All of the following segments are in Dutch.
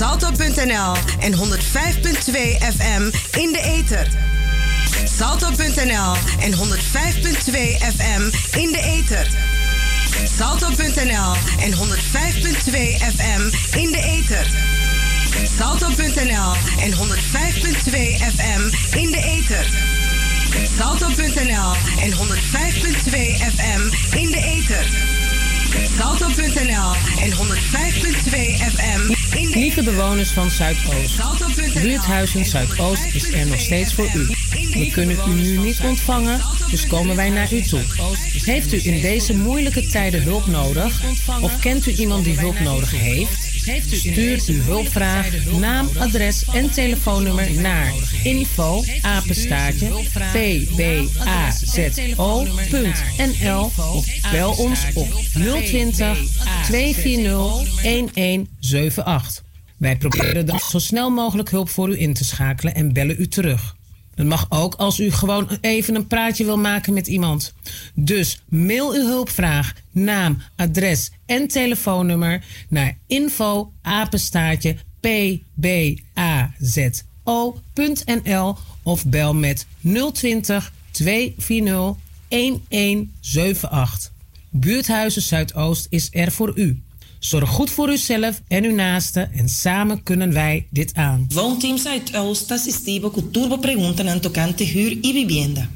Salto.nl en 105.2 FM in de ether. Salto.nl en 105.2 FM in de ether. Salto.nl en 105.2 FM in de ether. Salto.nl en 105.2 FM in de ether. Salto.nl en 105.2 FM in de ether. Salto.nl en 105.2 FM Lieve bewoners van Zuidoost. Buurthuizen Zuidoost is er nog steeds voor u. We kunnen u nu niet ontvangen, dus komen wij naar u toe. Heeft u in deze moeilijke tijden hulp nodig? Of kent u iemand die hulp nodig heeft? Stuur uw hulpvraag, naam, adres en telefoonnummer naar info apenstaartje pbazo.nl of bel ons op 020 240 1178. Wij proberen dan zo snel mogelijk hulp voor u in te schakelen en bellen u terug. Dat mag ook als u gewoon even een praatje wil maken met iemand. Dus mail uw hulpvraag, naam, adres en telefoonnummer naar info apenstaartje of bel met 020 240 1178. Buurthuizen Zuidoost is er voor u. Zorg goed voor uzelf en uw naasten en samen kunnen wij dit aan. Woonteam Zuidoost asistivo con turbo preguntas en tocante huur y vivienda.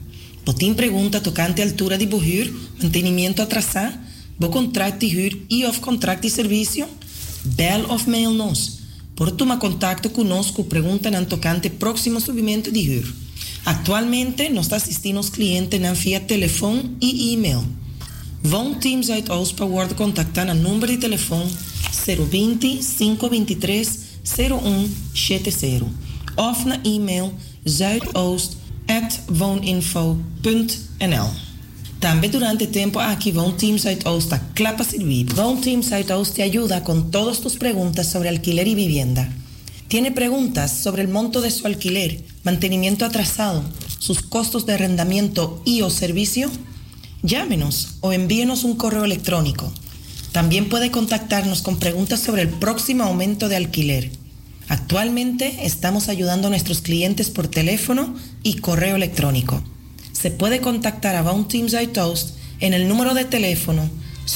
Botín pregunta tocante altura de huur, mantenimiento atrasado, bo contract de huur y of contract de servicio. Bel of mail nos. Por toma contacto conosco pregunta en tocante próximo subimiento de huur. Actualmente nos asistimos clientes en via teléfono y email. Woonteam Zuidoost wordt contactar aan nummer de telefoon 020 523 0170 of na e-mail zuidoost@wooninfo.nl. También durante tiempo aquí Woonteam Zuidoost a clapa servir. Woonteam Zuidoost te ayuda con todas tus preguntas sobre alquiler y vivienda. ¿Tiene preguntas sobre el monto de su alquiler, mantenimiento atrasado, sus costos de arrendamiento y o servicio? Llámenos o envíenos un correo electrónico. También puede contactarnos con preguntas sobre el próximo aumento de alquiler. Actualmente estamos ayudando a nuestros clientes por teléfono y correo electrónico. Se puede contactar a Bounty Toast en el número de teléfono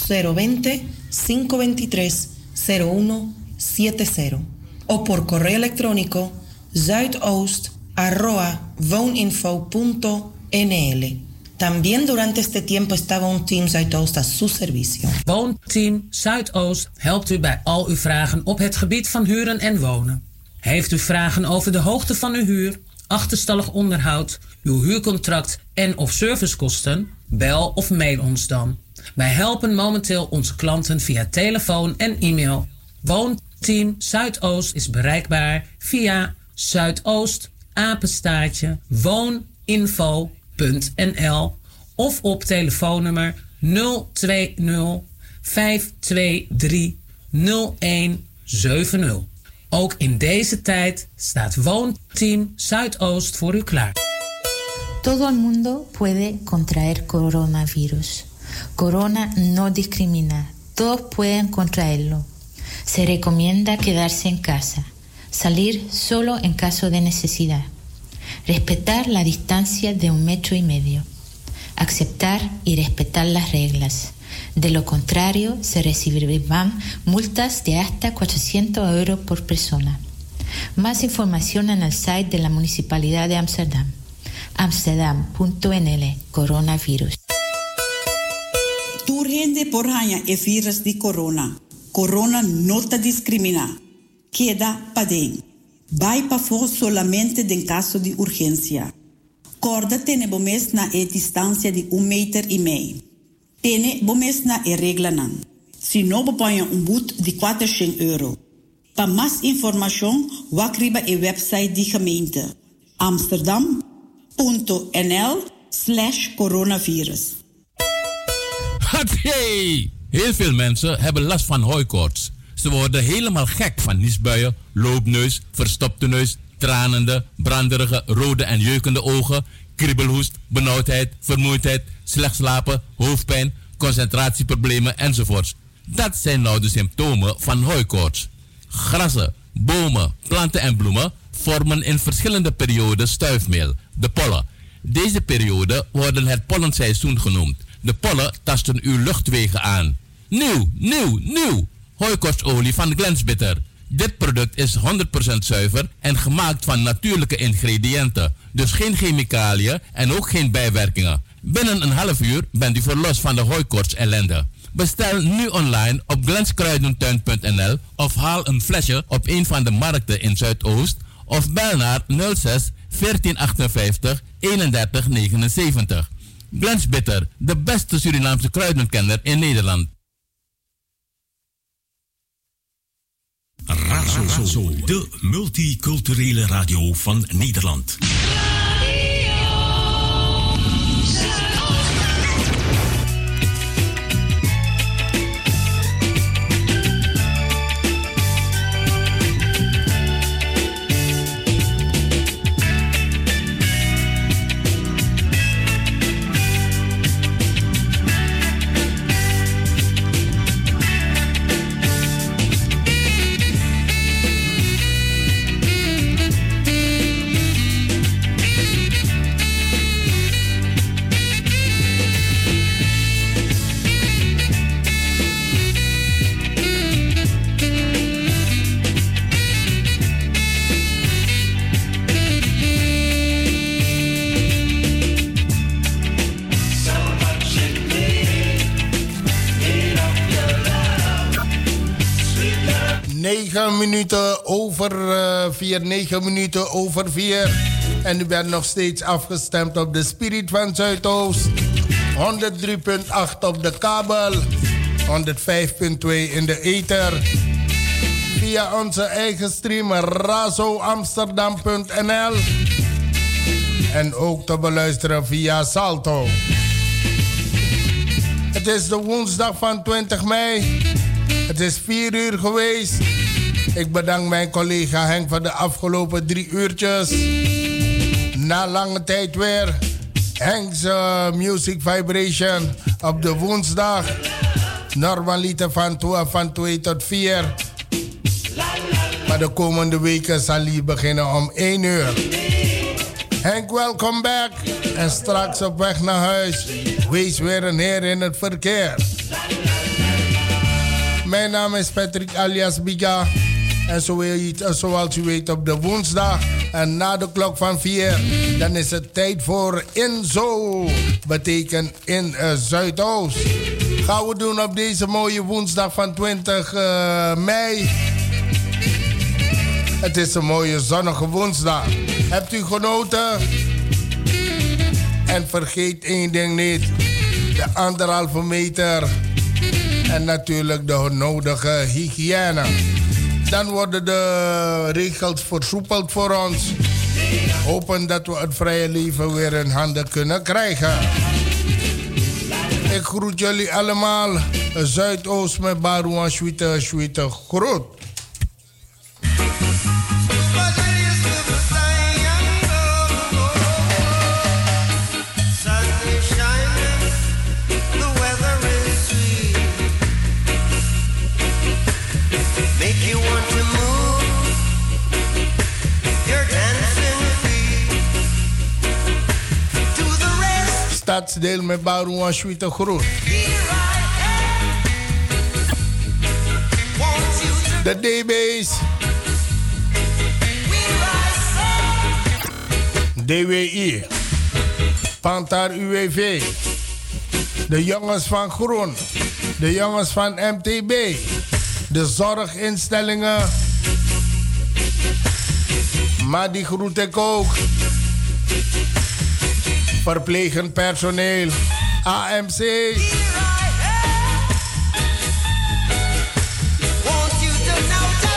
020 523 0170 o por correo electrónico zuidoost.wooninfo.nl. También durante este tiempo estaba un Team Zuidoost a su servicio. Woonteam Zuidoost helpt u bij al uw vragen op het gebied van huren en wonen. Heeft u vragen over de hoogte van uw huur, achterstallig onderhoud, uw huurcontract en of servicekosten? Bel of mail ons dan. Wij helpen momenteel onze klanten via telefoon en e-mail. Woonteam Zuidoost is bereikbaar via Zuidoost apenstaartje wooninfo.nl of op telefoonnummer 020 523 0170. Ook in deze tijd staat Woonteam Zuidoost voor u klaar. Todo el mundo puede contraer coronavirus. Corona no discrimina. Todos pueden contraerlo. Se recomienda quedarse en casa. Salir solo en caso de necesidad. Respetar la distancia de un metro y medio. Aceptar y respetar las reglas. De lo contrario, se recibirán multas de hasta 400 euros por persona. Más información en el site de la Municipalidad de Amsterdam. Amsterdam.nl Coronavirus. Turgente por hanya e virus di corona. Corona no te discrimina. Queda padén. Vai pa for solamente en caso de urgencia. Corda tiene bomes na e distancia de un meter y meio. Tiene bomes na e regla nan. Si no bepaia un boet de 400 euro. Pa más información, wakriba e website di gemeente. Amsterdam.nl slash coronavirus. Hatjee! Heel veel mensen hebben last van hooikoorts. Ze worden helemaal gek van niesbuien, loopneus, verstopte neus, tranende, branderige, rode en jeukende ogen, kriebelhoest, benauwdheid, vermoeidheid, slecht slapen, hoofdpijn, concentratieproblemen enzovoorts. Dat zijn nou de symptomen van hooikoorts. Grassen, Bomen, planten en bloemen vormen in verschillende perioden stuifmeel, de pollen. Deze periode worden het pollenseizoen genoemd. De pollen tasten uw luchtwegen aan. Nieuw, nieuw, nieuw! Hooikostolie van Glensbitter. Dit product is 100% zuiver en gemaakt van natuurlijke ingrediënten. Dus geen chemicaliën en ook geen bijwerkingen. Binnen een half uur bent u verlost van de hooikoorts ellende. Bestel nu online op glenskruidentuin.nl of haal een flesje op een van de markten in Zuidoost of bel naar 06 1458 3179. Glens Bitter, de beste Surinaamse kruidenkenner in Nederland. Razo, de multiculturele radio van Nederland. 9 minuten over 4, uh, 9 minuten over 4. En u bent nog steeds afgestemd op de Spirit van Zuidoost. 103.8 op de kabel. 105.2 in de ether. Via onze eigen stream razoamsterdam.nl. En ook te beluisteren via Salto. Het is de woensdag van 20 mei. Het is 4 uur geweest. Ik bedank mijn collega Henk voor de afgelopen drie uurtjes. Na lange tijd weer. Henk's uh, Music Vibration op de woensdag. Normaliter van 2, van 2 tot 4. Maar de komende weken zal hij beginnen om 1 uur. Henk, welkom back. En straks op weg naar huis. Wees weer een heer in het verkeer. Mijn naam is Patrick alias Biga. En zoals u weet op de woensdag en na de klok van 4, dan is het tijd voor Inzo. Betekent in uh, Zuidoost. Gaan we doen op deze mooie woensdag van 20 uh, mei. Het is een mooie zonnige woensdag. Hebt u genoten? En vergeet één ding niet: de anderhalve meter. En natuurlijk de nodige hygiëne. Dan worden de regels versoepeld voor ons. Hopen dat we het vrije leven weer in handen kunnen krijgen. Ik groet jullie allemaal. Zuidoost met Barouan Schwiete, Schwiete groet. Stadsdeel met Barouan Sweete Groot. De DB's. DWI. Pantar UWV. De jongens van Groen. De jongens van MTB. De zorginstellingen. Maar die groet ik ook verplegend personeel, AMC.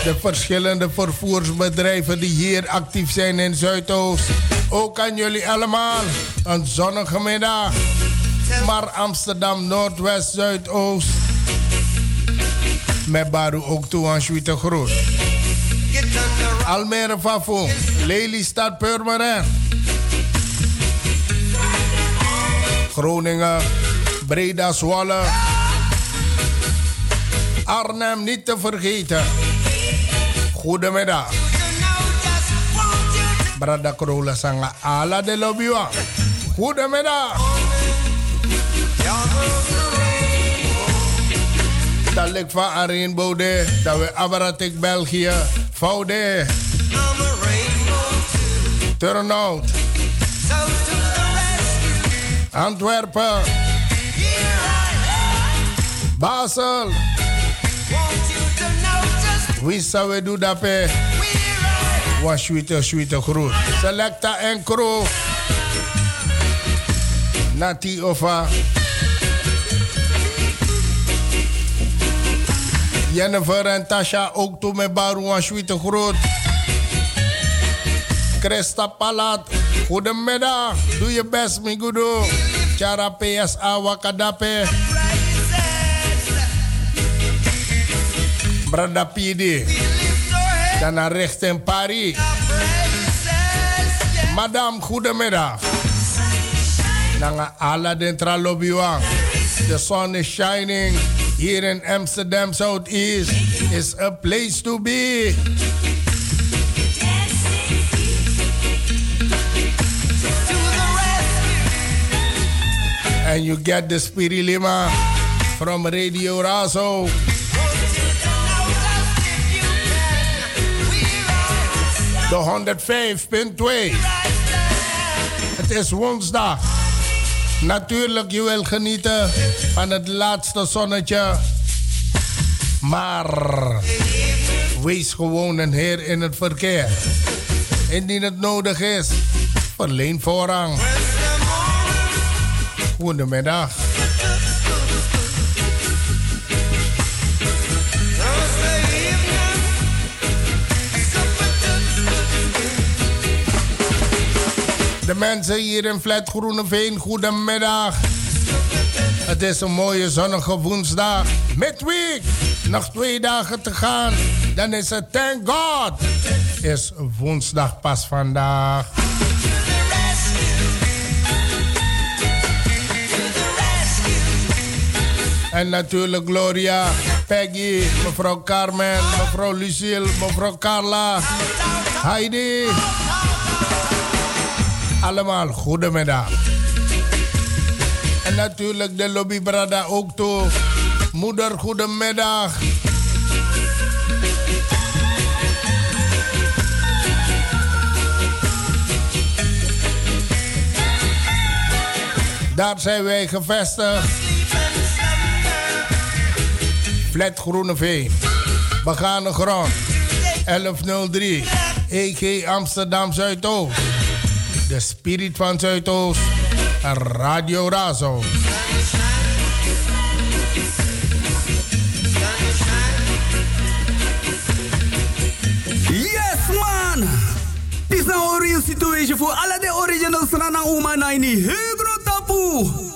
De verschillende vervoersbedrijven die hier actief zijn in Zuidoost. Ook aan jullie allemaal een zonnige middag. Maar Amsterdam, Noordwest, Zuidoost. Met Baru ook toe aan Groot. Almere Fafo, Lelystad Purmerend. Groningen, Breda, Zwolle. Arnhem niet te vergeten. Goedemiddag. Brada Corolla Sanga Ala de Lobbywa. Goedemiddag. Dat ligt van Arjen Bode. Dat we Abaratik België. Voude. Turnout. Antwerpen. Basel. Zou we doen dat? Was sweete, sweete groet. Selecta en crew. Nati Ova. Jennifer en Tasha ook toe met Baru groet. Christa Palat. Goedemiddag. Doe je best, mi gudo. Chara PSA Wakadape. Brada Pidi. Naar richting Paris. Madame, goedemiddag. Nanga ala den tralobiwang. The sun is shining. Here in Amsterdam Southeast is a place to be. And you get the Spirilima from Radio Razo. De 105.2. Het is woensdag. Natuurlijk, je wil genieten van het laatste zonnetje. Maar wees gewoon een heer in het verkeer. Indien het nodig is, verleen voorrang. Goedemiddag. De mensen hier in Flat Groeneveen, goedemiddag. Het is een mooie zonnige woensdag. Midweek. Nog twee dagen te gaan. Dan is het thank God. Is woensdag pas vandaag. En natuurlijk Gloria, Peggy, mevrouw Carmen, mevrouw Lucille, mevrouw Carla, Heidi. Allemaal goedemiddag. En natuurlijk de lobbybrada ook toe. Moeder, goedemiddag. Daar zijn wij gevestigd. Flat Groeneveen. Begane grond. 1103. EG Amsterdam Zuidoost. De Spirit van Zuidoost. Radio Razo. Yes, man! This is a real situation for all of the original Sranang Uma Naini. Hegro Tapu!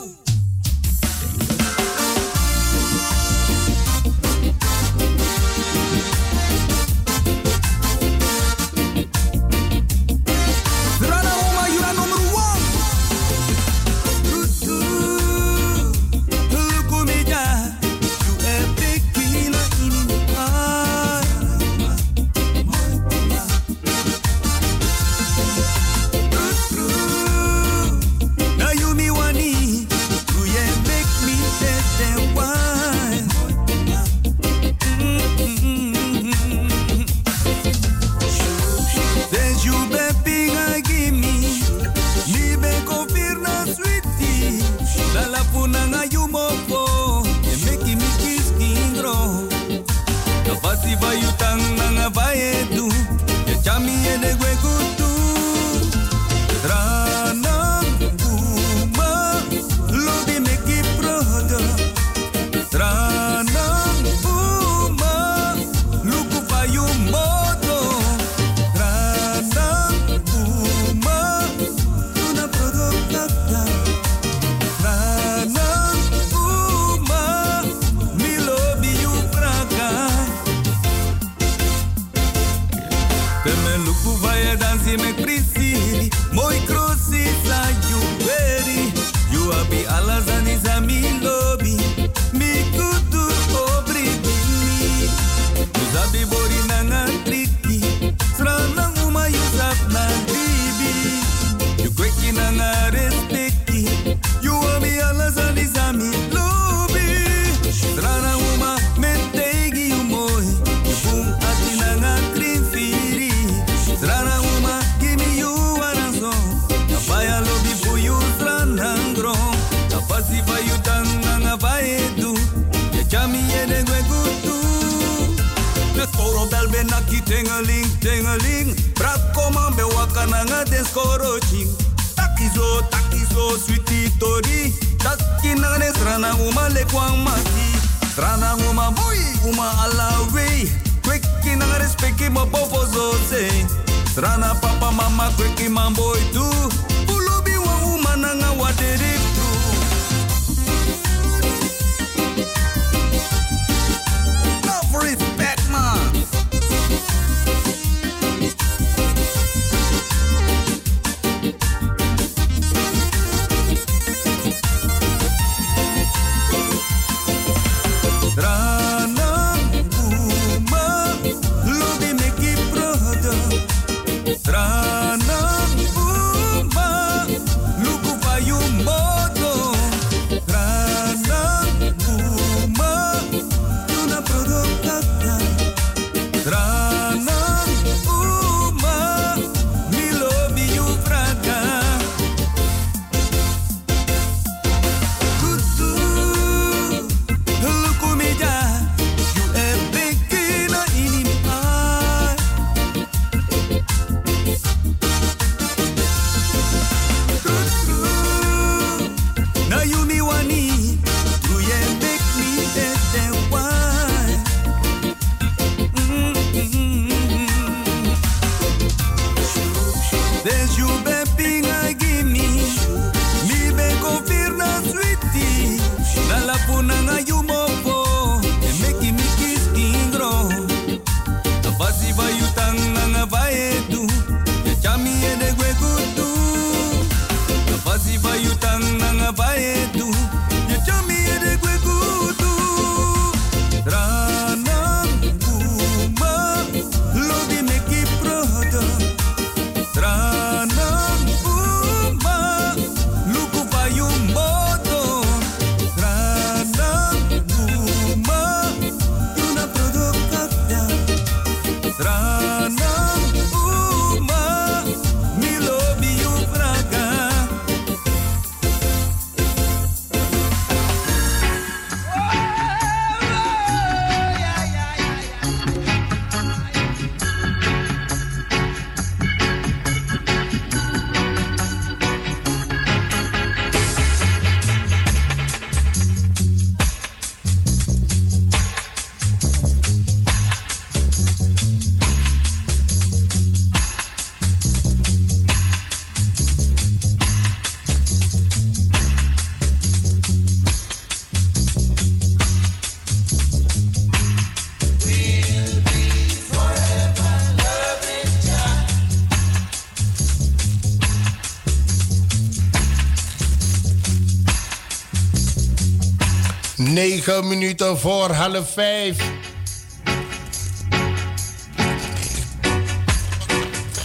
9 minuten voor half 5.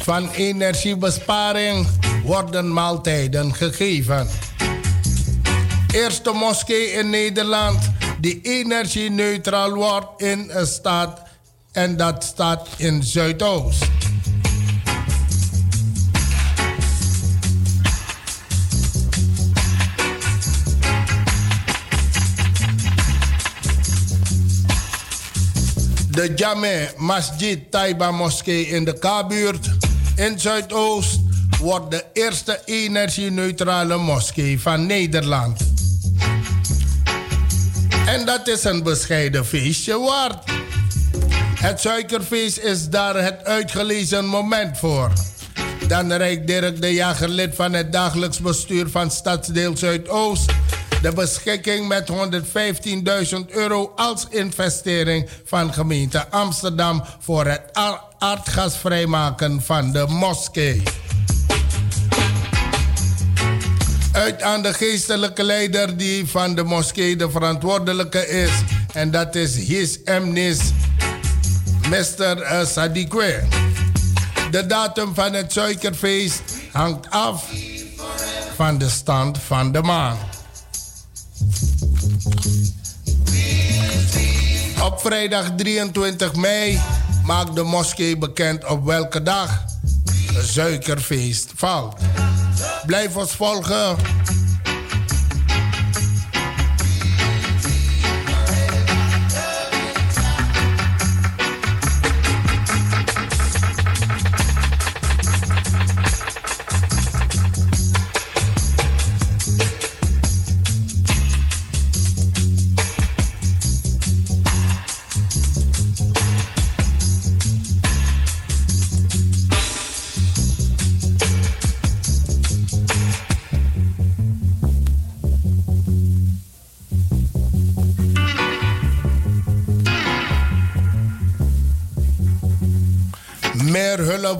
Van energiebesparing worden maaltijden gegeven. Eerste moskee in Nederland die energie-neutraal wordt in een stad en dat staat in Zuidoost. De Jame Masjid Taiba Moskee in de K-buurt in Zuidoost wordt de eerste energie-neutrale moskee van Nederland. En dat is een bescheiden feestje waard. Het suikerfeest is daar het uitgelezen moment voor. Dan reikt Dirk de Jager, lid van het dagelijks bestuur van Stadsdeel Zuidoost, de beschikking met 115.000 euro als investering van gemeente Amsterdam voor het aardgasvrijmaken van de moskee. Uit aan de geestelijke leider die van de moskee de verantwoordelijke is. En dat is His Emnis, Mr. eh, Sadikwe. De datum van het suikerfeest hangt af van de stand van de maan. Op vrijdag 23 mei maakt de moskee bekend op welke dag het suikerfeest valt. Blijf ons volgen.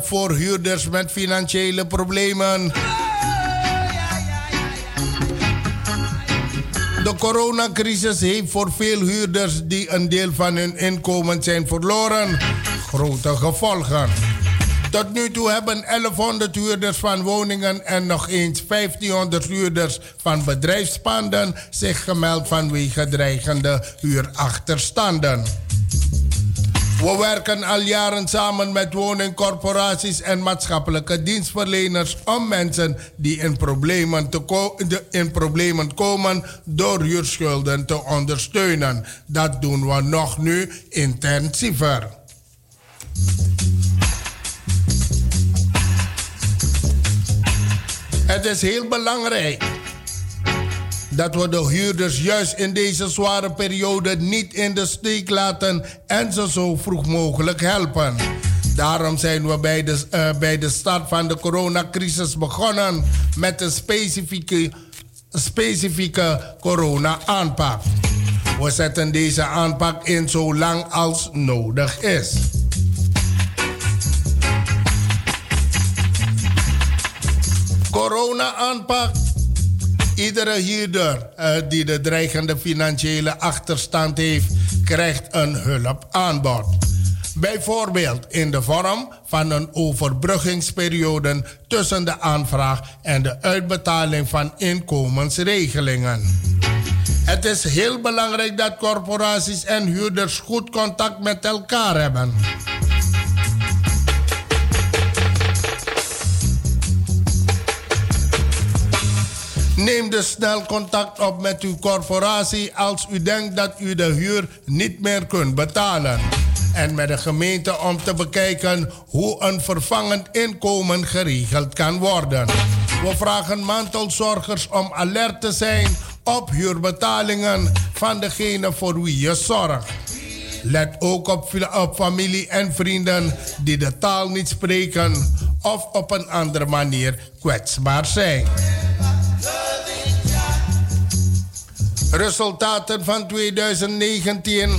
Voor huurders met financiële problemen. De coronacrisis heeft voor veel huurders die een deel van hun inkomen zijn verloren grote gevolgen. Tot nu toe hebben 1100 huurders van woningen en nog eens 1500 huurders van bedrijfspanden zich gemeld vanwege dreigende huurachterstanden. We werken al jaren samen met woningcorporaties en maatschappelijke dienstverleners om mensen die in problemen, te in problemen komen door huurschulden te ondersteunen. Dat doen we nog nu intensiever. Het is heel belangrijk dat we de huurders juist in deze zware periode niet in de steek laten en ze zo vroeg mogelijk helpen. Daarom zijn we bij de, uh, bij de start van de coronacrisis begonnen met een specifieke, specifieke corona-aanpak. We zetten deze aanpak in zo lang als nodig is. Corona-aanpak Iedere huurder uh, die de dreigende financiële achterstand heeft, krijgt een hulpaanbod. Bijvoorbeeld in de vorm van een overbruggingsperiode tussen de aanvraag en de uitbetaling van inkomensregelingen. Het is heel belangrijk dat corporaties en huurders goed contact met elkaar hebben. Neem dus snel contact op met uw corporatie als u denkt dat u de huur niet meer kunt betalen. En met de gemeente om te bekijken hoe een vervangend inkomen geregeld kan worden. We vragen mantelzorgers om alert te zijn op huurbetalingen van degene voor wie je zorgt. Let ook op, op familie en vrienden die de taal niet spreken of op een andere manier kwetsbaar zijn. Resultaten van 2019.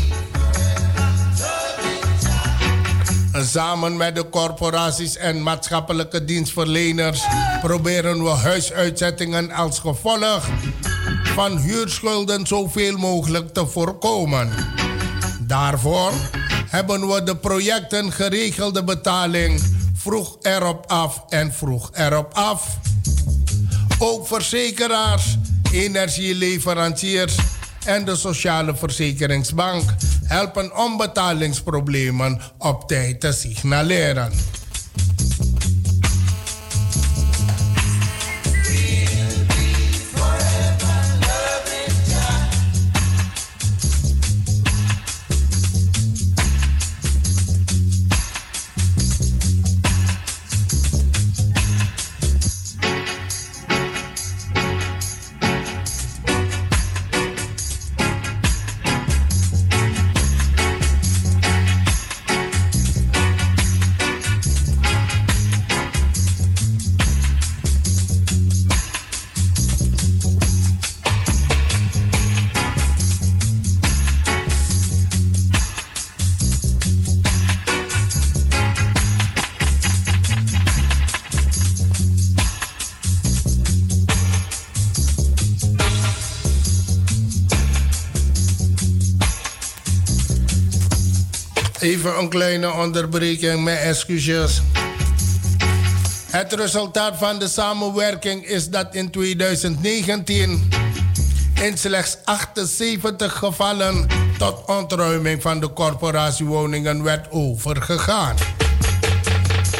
Samen met de corporaties en maatschappelijke dienstverleners proberen we huisuitzettingen als gevolg van huurschulden zoveel mogelijk te voorkomen. Daarvoor hebben we de projecten geregelde betaling vroeg erop af en vroeg erop af. Ook verzekeraars energieleveranciers en de Sociale Verzekeringsbank helpen om betalingsproblemen op tijd te signaleren. Een kleine onderbreking, mijn excuses. Het resultaat van de samenwerking is dat in 2019 in slechts 78 gevallen tot ontruiming van de corporatiewoningen werd overgegaan.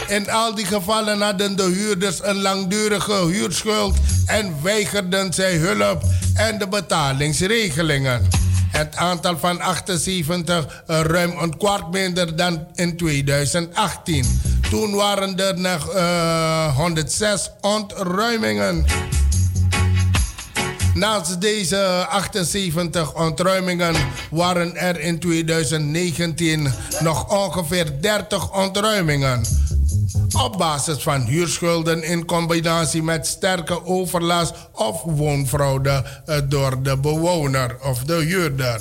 In al die gevallen hadden de huurders een langdurige huurschuld en weigerden zij hulp en de betalingsregelingen. Het aantal van 78 uh, ruim een kwart minder dan in 2018. Toen waren er nog uh, 106 ontruimingen. Naast deze 78 ontruimingen waren er in 2019 nog ongeveer 30 ontruimingen op basis van huurschulden in combinatie met sterke overlast of woonfraude eh, door de bewoner of de huurder.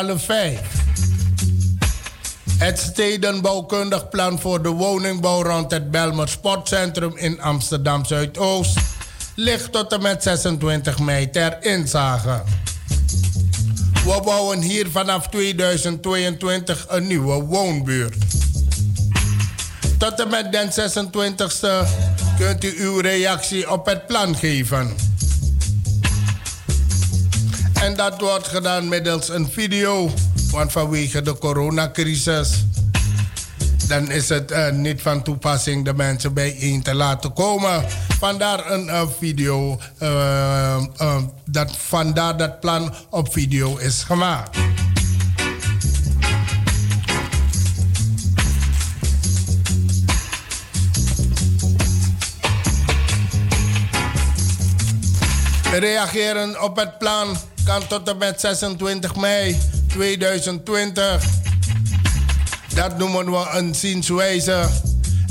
Minuut over alle 5. Het stedenbouwkundig plan voor de woningbouw rond het Belmer Sportcentrum in Amsterdam Zuidoost ligt tot en met 26 mei ter inzage. We bouwen hier vanaf 2022 een nieuwe woonbuurt. Tot en met den 26e kunt u uw reactie op het plan geven. En dat wordt gedaan middels een video, want vanwege de coronacrisis dan is het uh, niet van toepassing de mensen bijeen te laten komen. Vandaar een uh, video, uh, dat, vandaar dat plan op video is gemaakt. Reageren op het plan kan tot en met 26 mei 2020. Dat noemen we een zienswijze.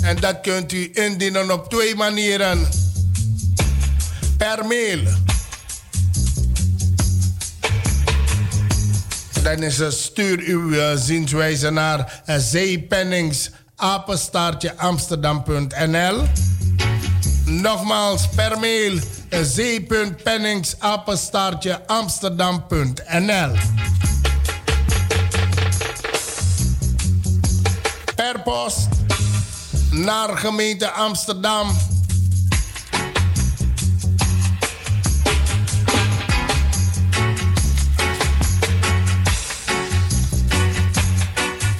En dat kunt u indienen op twee manieren. Per mail. Dan is het stuur uw uh, zienswijze naar uh, zeepennings amsterdam.nl. Nogmaals per mail z.pennings amsterdam.nl. Per post naar gemeente Amsterdam.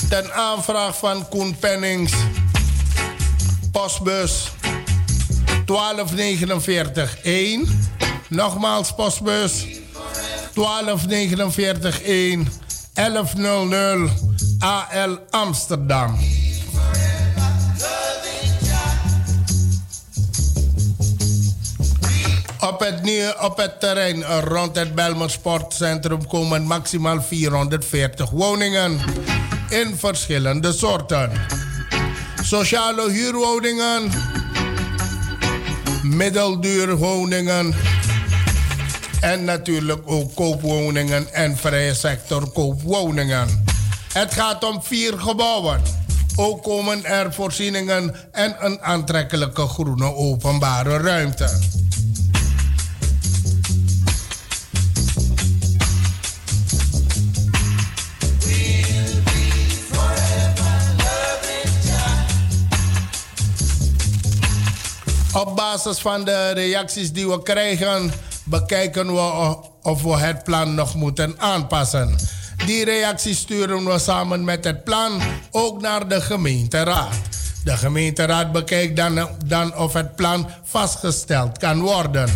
Ten aanvraag van Koen Pennings. Postbus 1249 1. Nogmaals postbus 1249 1 1100 AL Amsterdam. Op het, nieuwe, op het terrein rond het Belmer Sportcentrum komen maximaal 440 woningen in verschillende soorten. Sociale huurwoningen middelduurwoningen en natuurlijk ook koopwoningen en vrije sector koopwoningen. Het gaat om vier gebouwen. Ook komen er voorzieningen en een aantrekkelijke groene openbare ruimte. Op basis van de reacties die we krijgen, bekijken we of we het plan nog moeten aanpassen. Die reacties sturen we samen met het plan ook naar de gemeenteraad. De gemeenteraad bekijkt dan, dan of het plan vastgesteld kan worden.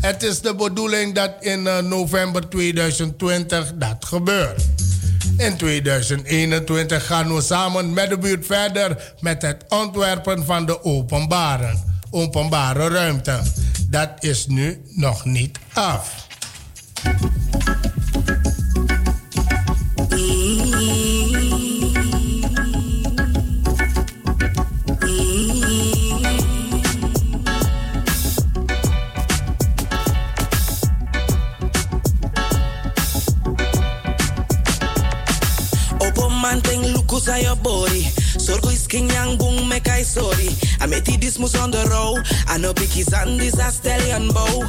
Het is de bedoeling dat in eh, november 2020 dat gebeurt. In 2021 gaan we samen met de buurt verder met het ontwerpen van de openbaren openbare ruimte. Dat is nu nog niet af. I met this mus on the row. I know biggie sandis a stallion bow.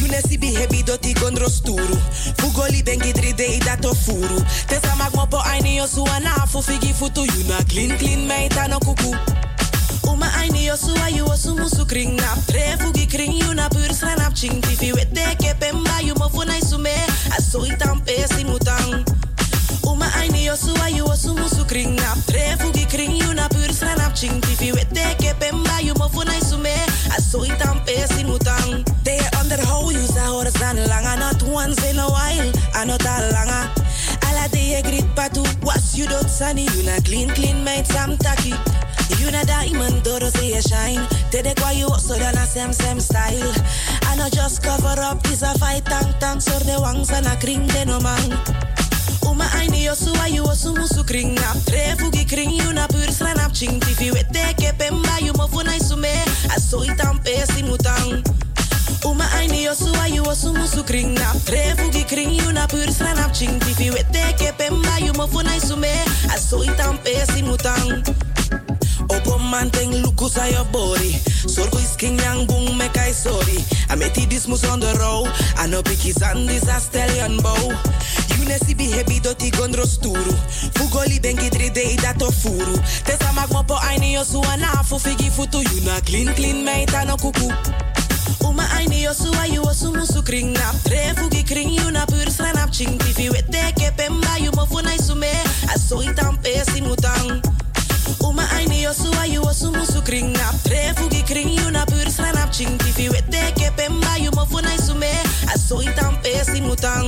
You ne si bi hebi doti gondro sturu. Fugoli bengi dri dei dato furu. Tesa mag mopo aini yo su anafu figi futu. You na clean clean meita no kuku. Uma aini yo su ayu osu musu kring nap. Tre fugi kring you na pur sranap ching. Tifi wete ke pemba you mo funai sume. Aso itam pesi mutang. Uma aini yo su ayu osu musu kring nap. Tre fugi kring you na pur sranap ching. Tifi wete ke pemba you mo funai sume. Aso itam pesi mutang. They underhold you sa horas dan langa. Not once in a while. Anot langa. Ala de grit patu. Was you dot sunny. You na clean clean mate sam taki. You na diamond, doro say you shine. Tede kwa you so dan a same same style. I know just cover up, is a fight tank tank. So the wangs and a kring de no man. Uma aini yo su ayu osu musu kring nap. Tre fugi kring you na pur sranap ching. Tifi wete ke pemba you mo funai sume. Aso itam pesi mutang. Uma aini yo yo su ayu o su musu kring na Trefu gi kring you na pur sran ap ching Tifi wete ke pemba you mo funa isume Aso itam pesi mutang Opo manteng lukus a your body Sorgo is king yang bung me kai sorry I met this mus on the road I know piki sandis a stallion bow You ne si heavy doti gondro sturu Fugoli bengi dri dei dato furu Tesa mag mo po aini yo su anafu Figi futu you na clean clean meita no kuku Uma aini yo su ayu o su musu kring nap Tre fugi kring you na pur sran ap ching Tifi wete ke pemba you mo funai sume Aso itam pesi mutang Uma aini yo su ayu o su musu kring nap Tre fugi kring you na pur sran ap ching Tifi wete ke pemba you mo funai sume Aso itam pesi mutang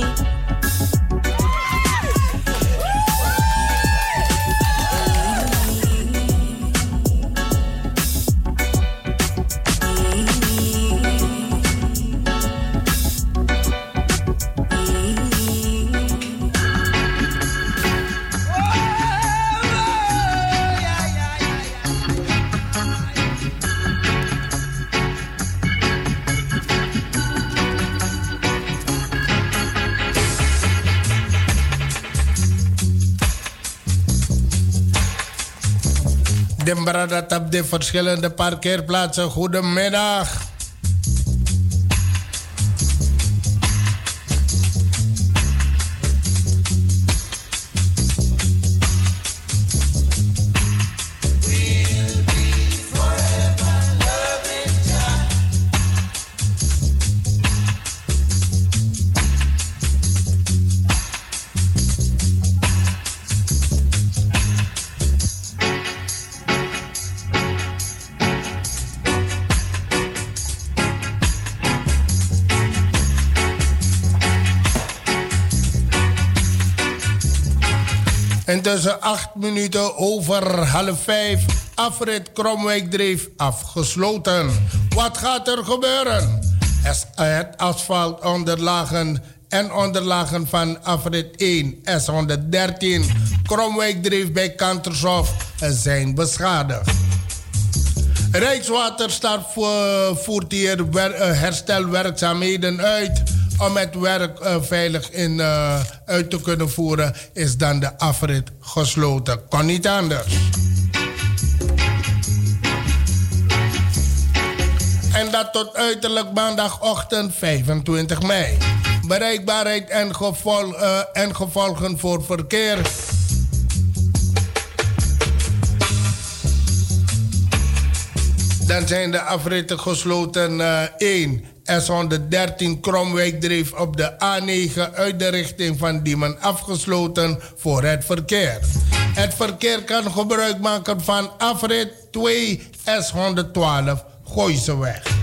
Bradat op de verschillende parkeerplaatsen. Goedemiddag. Intussen acht minuten over half vijf. Afrit Kromwijk dreef afgesloten. Wat gaat er gebeuren? Het asfalt onderlagen en onderlagen van afrit 1 S113 Kromwijk dreef bij Kantershof zijn beschadigd. Rijkswaterstaat voert hier herstelwerkzaamheden uit om het werk uh, veilig in, uh, uit te kunnen voeren, is dan de afrit gesloten. Kan niet anders. En dat tot uiterlijk maandagochtend 25 mei. Bereikbaarheid en, uh, en gevolgen voor verkeer. Dan zijn de afritten gesloten 1. S113 Kromwijk dreef op de A9 uit de richting van Diemen afgesloten voor het verkeer. Het verkeer kan gebruik maken van afrit 2 S112 Gooiseweg.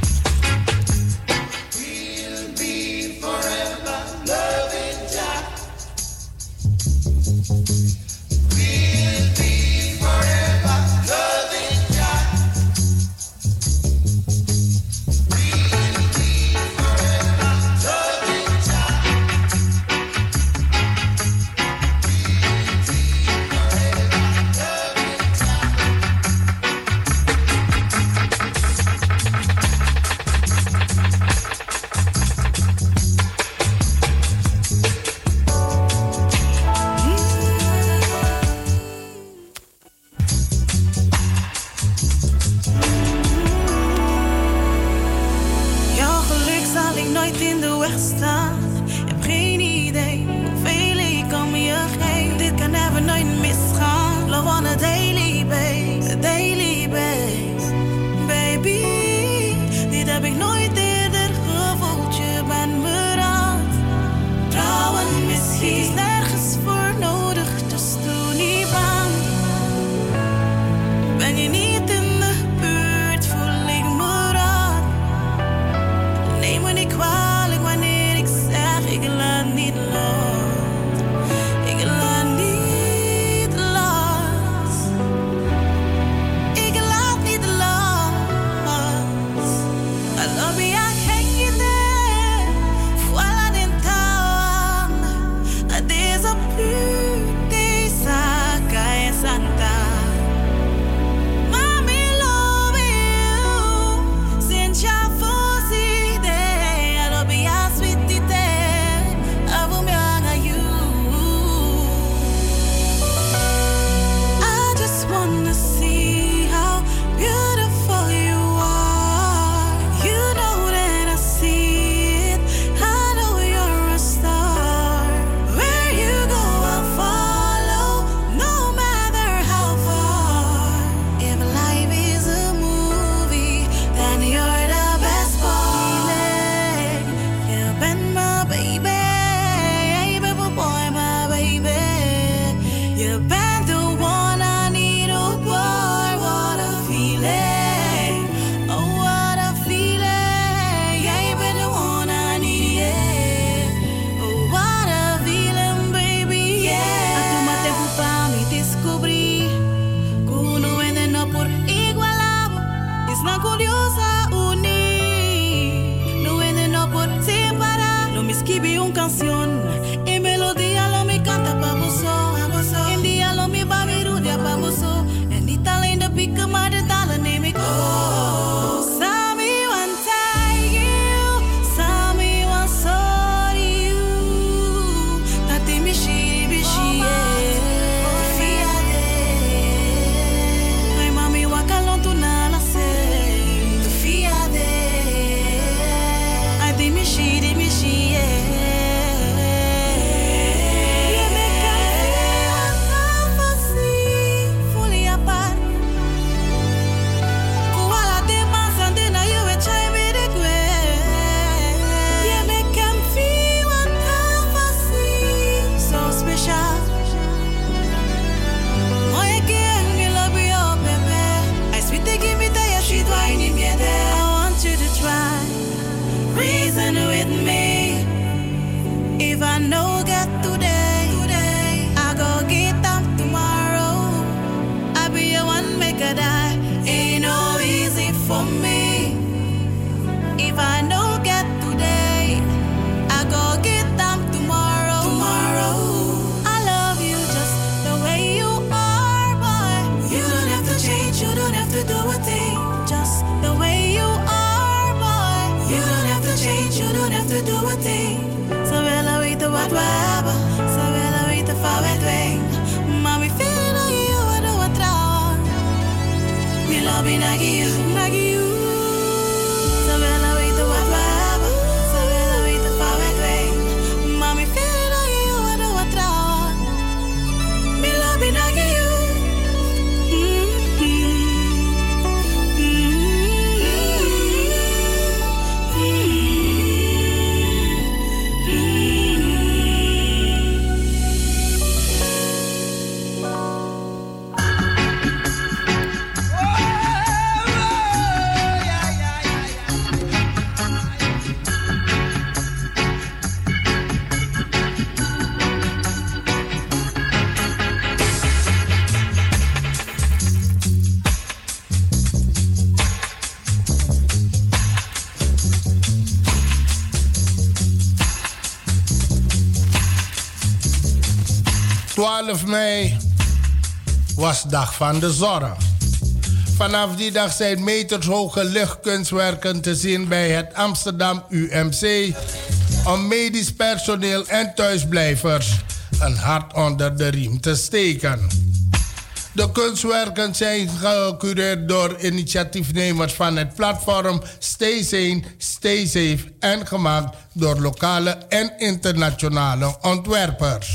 ...12 mei was dag van de zorg. Vanaf die dag zijn metershoge luchtkunstwerken te zien bij het Amsterdam UMC... om medisch personeel en thuisblijvers een hart onder de riem te steken. De kunstwerken zijn gecureerd door initiatiefnemers van het platform Stay Sane, Stay Safe en gemaakt door lokale en internationale ontwerpers.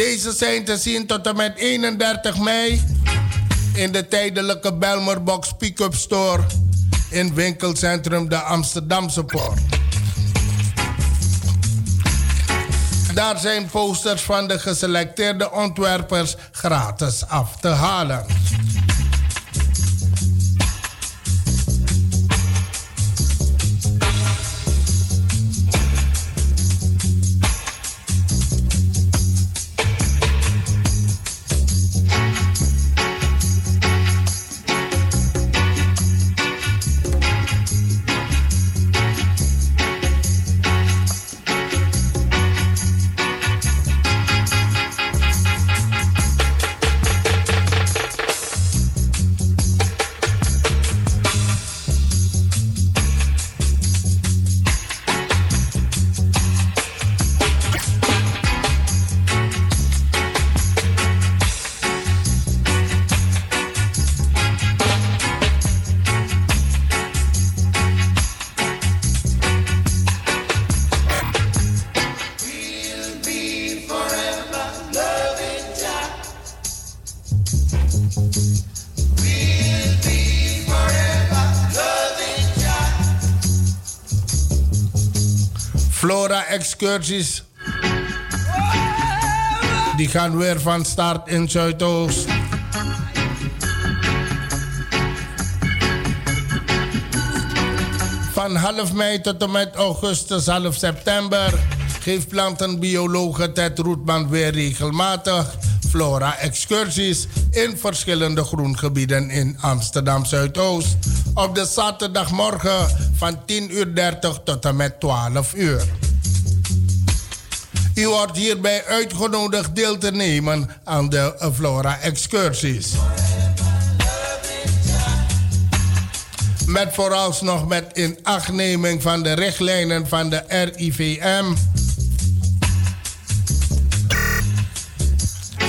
Deze zijn te zien tot en met 31 mei in de tijdelijke Belmerbox Pick-up Store in winkelcentrum de Amsterdamse Poort. Daar zijn posters van de geselecteerde ontwerpers gratis af te halen. Flora-excursies. Die gaan weer van start in Zuidoost. Van half mei tot en met augustus, half september geeft plantenbiologe Ted Roetman weer regelmatig flora-excursies in verschillende groengebieden in Amsterdam Zuidoost. Op de zaterdagmorgen van 10.30 uur tot en met 12 uur. U wordt hierbij uitgenodigd deel te nemen aan de Flora-excursies. Met vooralsnog met inachtneming van de richtlijnen van de RIVM.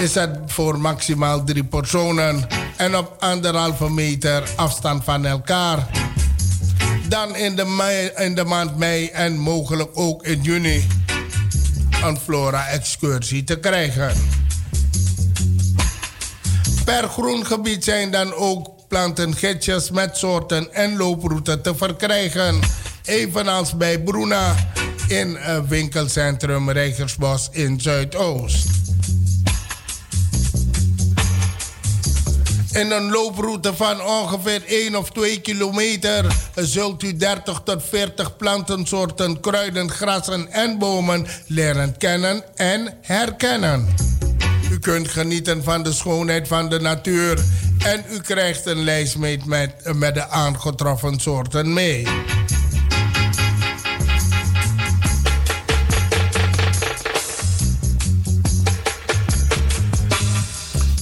Is het voor maximaal drie personen en op anderhalve meter afstand van elkaar. Dan in de, in de maand mei en mogelijk ook in juni een flora-excursie te krijgen. Per groen gebied zijn dan ook plantengidsjes met soorten en looproutes te verkrijgen. Evenals bij Bruna in winkelcentrum Rijgersbos in Zuidoost. In een looproute van ongeveer 1 of 2 kilometer zult u 30 tot 40 plantensoorten, kruiden, grassen en bomen leren kennen en herkennen. U kunt genieten van de schoonheid van de natuur en u krijgt een lijst met, met, met de aangetroffen soorten mee.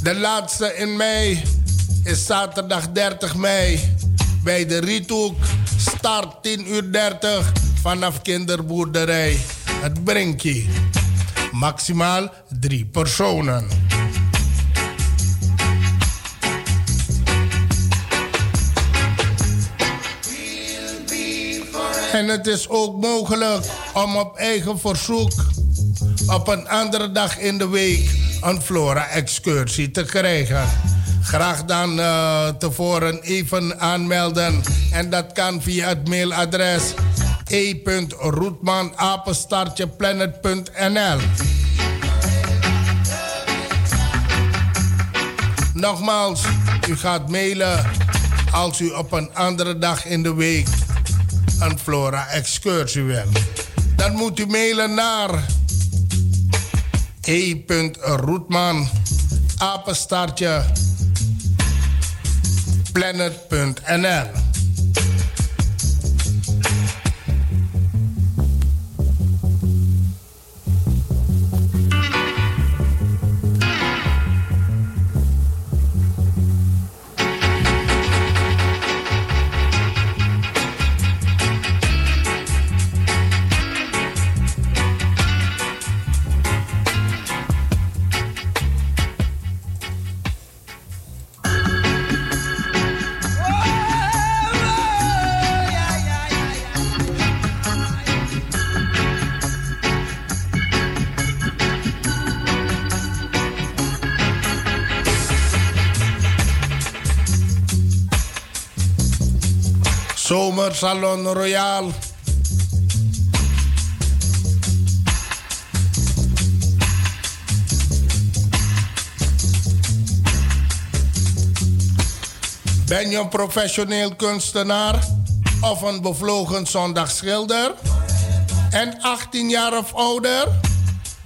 De laatste in mei is zaterdag 30 mei bij de Riethoek. Start 10 uur 30 vanaf kinderboerderij. Het Brinkje. Maximaal drie personen. En het is ook mogelijk om op eigen verzoek op een andere dag in de week een flora-excursie te krijgen. Graag dan uh, tevoren even aanmelden. En dat kan via het mailadres e.roetmanapenstaartjeplanet.nl Nogmaals, u gaat mailen als u op een andere dag in de week een flora-excursie wil. Dan moet u mailen naar e.roetman planet.nl Salon Royal. Ben je een professioneel kunstenaar of een bevlogen zondagschilder en 18 jaar of ouder?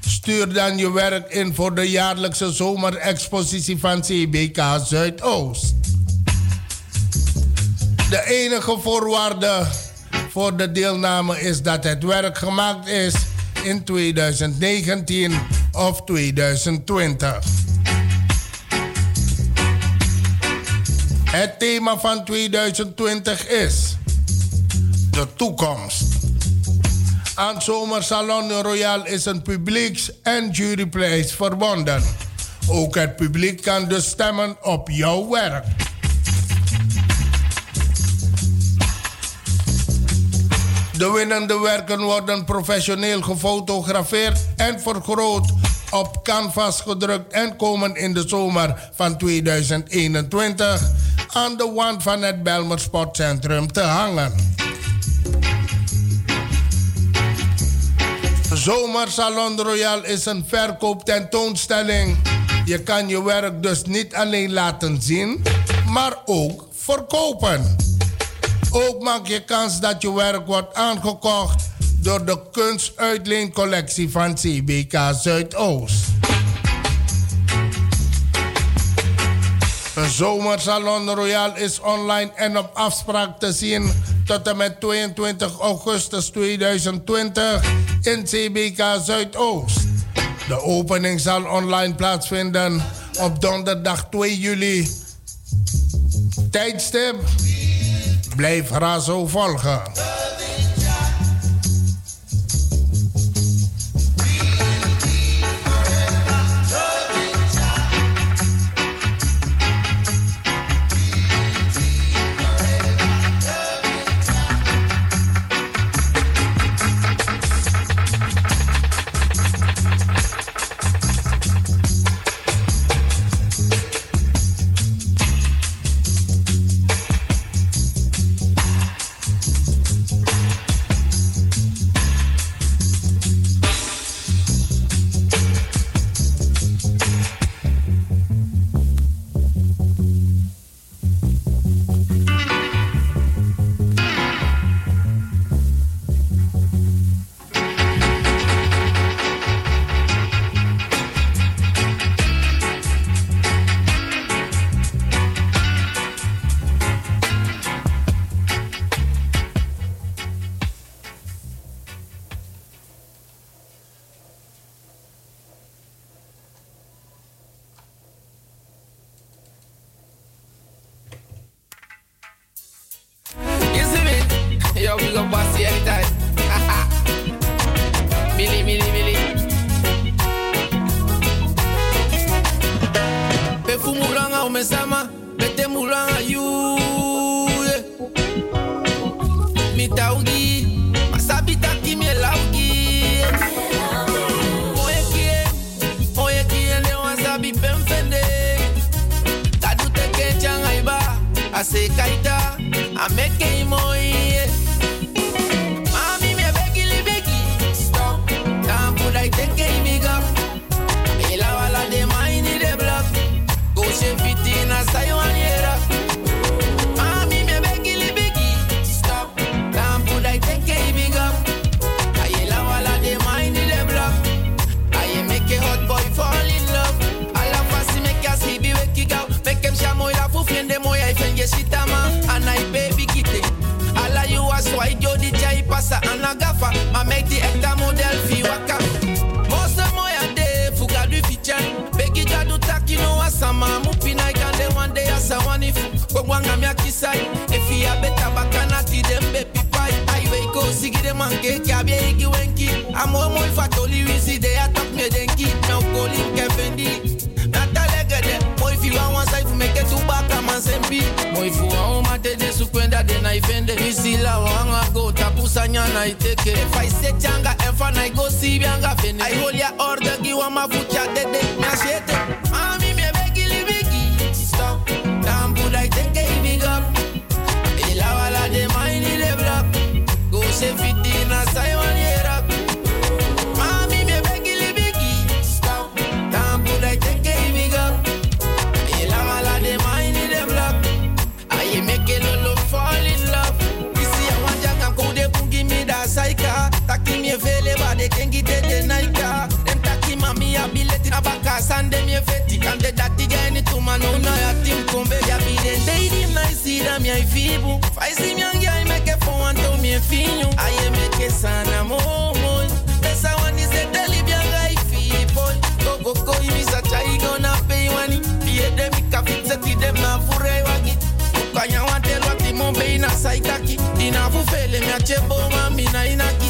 Stuur dan je werk in voor de jaarlijkse zomerexpositie van CBK Zuidoost. De enige voorwaarde voor de deelname is dat het werk gemaakt is in 2019 of 2020. Het thema van 2020 is de toekomst. Aan Zomersalon Royal is een publieks- en juryprijs verbonden. Ook het publiek kan dus stemmen op jouw werk. De winnende werken worden professioneel gefotografeerd en vergroot op canvas gedrukt en komen in de zomer van 2021 aan de wand van het Belmer Sportcentrum te hangen. Zomersalon Royal is een verkooptentoonstelling. Je kan je werk dus niet alleen laten zien, maar ook verkopen. Ook maak je kans dat je werk wordt aangekocht door de kunstuitleencollectie van CBK Zuidoost. Een zomersalon Royal is online en op afspraak te zien tot en met 22 augustus 2020 in CBK Zuidoost. De opening zal online plaatsvinden op donderdag 2 juli. Tijdstip blijf razo zo volgen. taki mi vele wa de kengi de de naika. Dem taki mami ya bileti na baka san dem ye veti. Kan de dati gani tu mano na ya tim kumbe ya bi de de di na isi da mi ai fibu. Fai si mi angi ai meke fo an to mi finyu. Ai e meke sana mo mo. Pesa wani se de libya gai fiboy. Go go go mi sa chai gonna pay wani. Pie de mi kafitse ti dem na fure wagi. Kanya wa de lwa ti mo be na saitaki. Ina fufele mi achebo mami na inaki.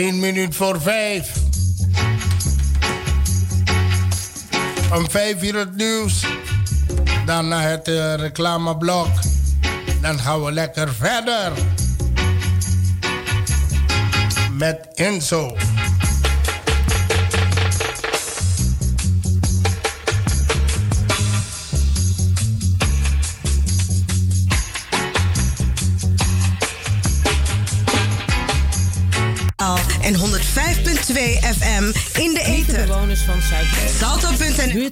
1 minuut voor 5. Om 5 uur het nieuws. Dan naar het uh, reclameblok. Dan gaan we lekker verder. Met Enzo.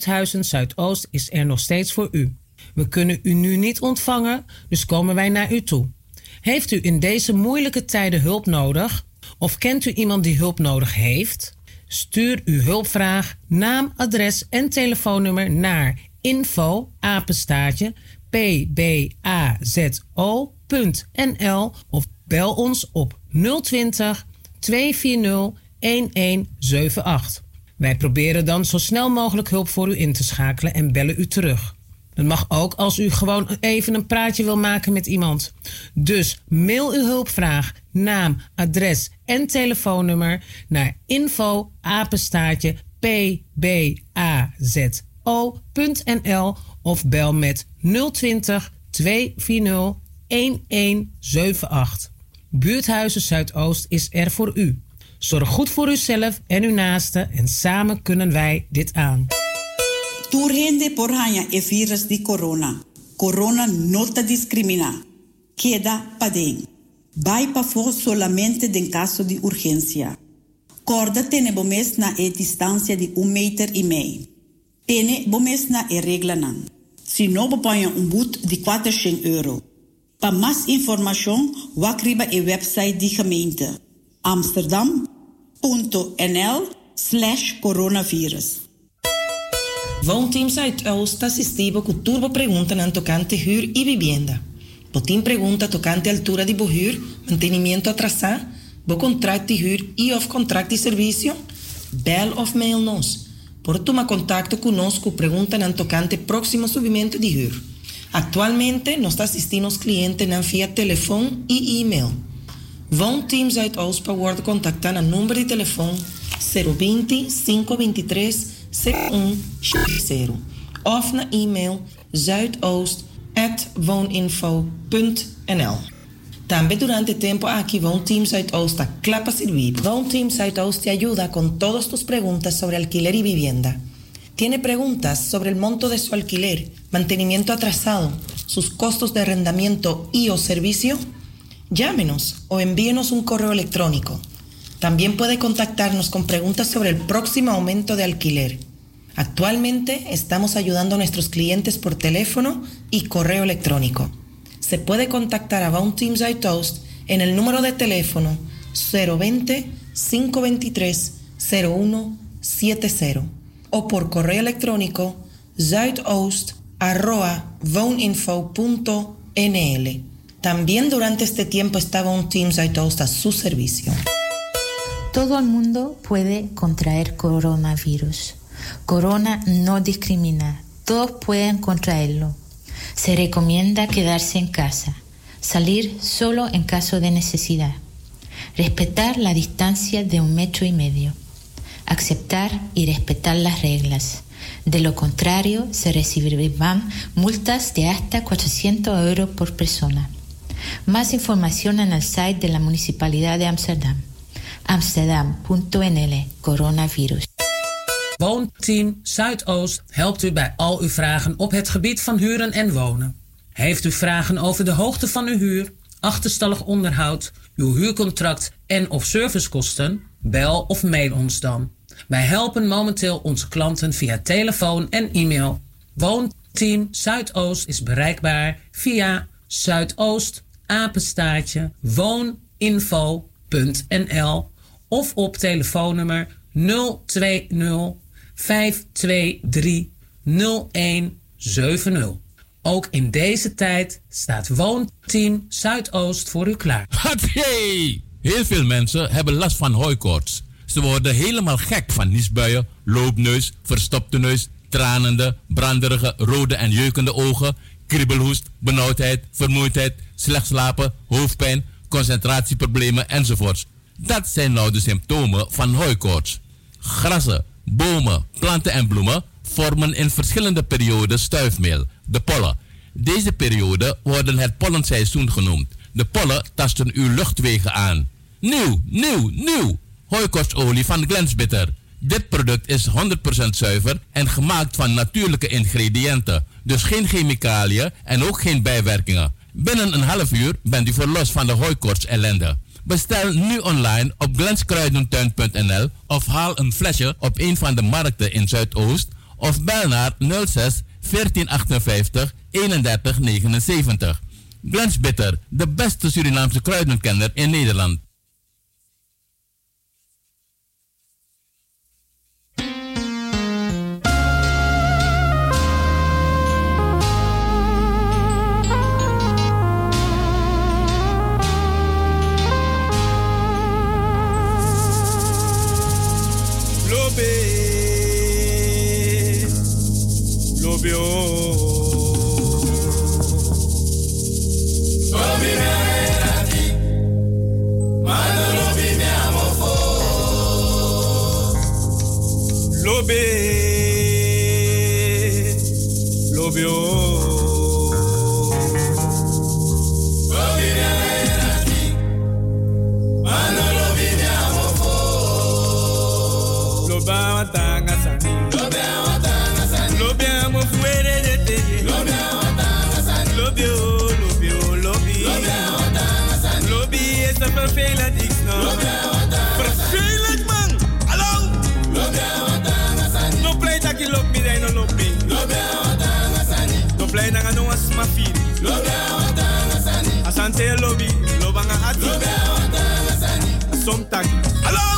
Buurthuizen Zuidoost is er nog steeds voor u. We kunnen u nu niet ontvangen, dus komen wij naar u toe. Heeft u in deze moeilijke tijden hulp nodig? Of kent u iemand die hulp nodig heeft? Stuur uw hulpvraag, naam, adres en telefoonnummer naar info apenstaartje pbazo.nl of bel ons op 020 240 1178. Wij proberen dan zo snel mogelijk hulp voor u in te schakelen en bellen u terug. Dat mag ook als u gewoon even een praatje wil maken met iemand. Dus mail uw hulpvraag, naam, adres en telefoonnummer naar info pbazo.nl of bel met 020 240 1178. Buurthuizen Zuidoost is er voor u. Zorg goed voor uzelf en uw naasten en samen kunnen wij dit aan. Turhende por hanya e virus di corona. Corona no discrimina. Queda padeng. Vai pa fo solamente den caso di urgencia. Corda tene bomes na e distancia di un meter e meio. Tene bomes na e regla nan. Si no bepaia un boet di 400 euro. Para mais informação, wakriba e website di gemeente amsterdam.nl slash coronavirus. Woonteam Zuidoost assistivo com turbo pergunta na tocante huur e vivienda. Potim pergunta tocante altura de behuur, mantenimento atrasado, bo contrato de huur e of contrato de serviço, bel of mail nos. Por tomar contacto conosco, pergunta na tocante próximo subimento de huur. Actualmente nos assistimos clientes na via telefone e e-mail. Woonteam Zuidoost pode contactar no número de telefone 020 523 0160 of na e-mail zuidoost.wooninfo.nl También durante tiempo aquí Team Zuidoost a clapa servir. Team Zuidoost te ayuda con todas tus preguntas sobre alquiler y vivienda. ¿Tiene preguntas sobre el monto de su alquiler, mantenimiento atrasado, sus costos de arrendamiento y o servicio? Llámenos o envíenos un correo electrónico. También puede contactarnos con preguntas sobre el próximo aumento de alquiler. Actualmente estamos ayudando a nuestros clientes por teléfono y correo electrónico. Se puede contactar a Bounty Toast en el número de teléfono 020 523 0170 o por correo electrónico zuidoost.wooninfo.nl. También durante este tiempo estaba un Team Zuidoost a su servicio. Todo el mundo puede contraer coronavirus. Corona no discrimina. Todos pueden contraerlo. Se recomienda quedarse en casa. Salir solo en caso de necesidad. Respetar la distancia de un metro y medio. Aceptar y respetar las reglas. De lo contrario, se recibirán multas de hasta 400 euros por persona. Más información en el site de la Municipalidad de Amsterdam. Amsterdam.nl Coronavirus. Woonteam Zuidoost helpt u bij al uw vragen op het gebied van huren en wonen. Heeft u vragen over de hoogte van uw huur, achterstallig onderhoud, uw huurcontract en of servicekosten? Bel of mail ons dan. Wij helpen momenteel onze klanten via telefoon en e-mail. Woonteam Zuidoost is bereikbaar via Zuidoost apenstaartje wooninfo.nl of op telefoonnummer 020 523 0170. Ook in deze tijd staat Woonteam Zuidoost voor u klaar. Heel veel mensen hebben last van hooikoorts. Ze worden helemaal gek van niesbuien, loopneus, verstopte neus, tranende, branderige, rode en jeukende ogen, kriebelhoest, benauwdheid, vermoeidheid, slecht slapen, hoofdpijn, concentratieproblemen enzovoorts. Dat zijn nou de symptomen van hooikoorts. Grassen, bomen, planten en bloemen vormen in verschillende perioden stuifmeel, de pollen. Deze periode worden het pollenseizoen genoemd. De pollen tasten uw luchtwegen aan. Nieuw, nieuw, nieuw! Hooikoortsolie van Glensbitter. Dit product is 100% zuiver en gemaakt van natuurlijke ingrediënten. Dus geen chemicaliën en ook geen bijwerkingen. Binnen een half uur bent u verlost van de hooikoorts ellende. Bestel nu online op glenskruidentuin.nl of haal een flesje op een van de markten in Zuidoost of bel naar 06 1458 3179. Glens Bitter, de beste Surinaamse kruidenkenner in Nederland. obio. Obi mi amerati, mano lobi mi amofo. Lobe, lobio. Obi oh. mi amerati, mano lobi mi amofo. Loba matanga. kai nanga no as mafiri. Lobe awata ngasani. Asante lobi, lobanga ati. Lobe awata ngasani. Somtaki. Hello.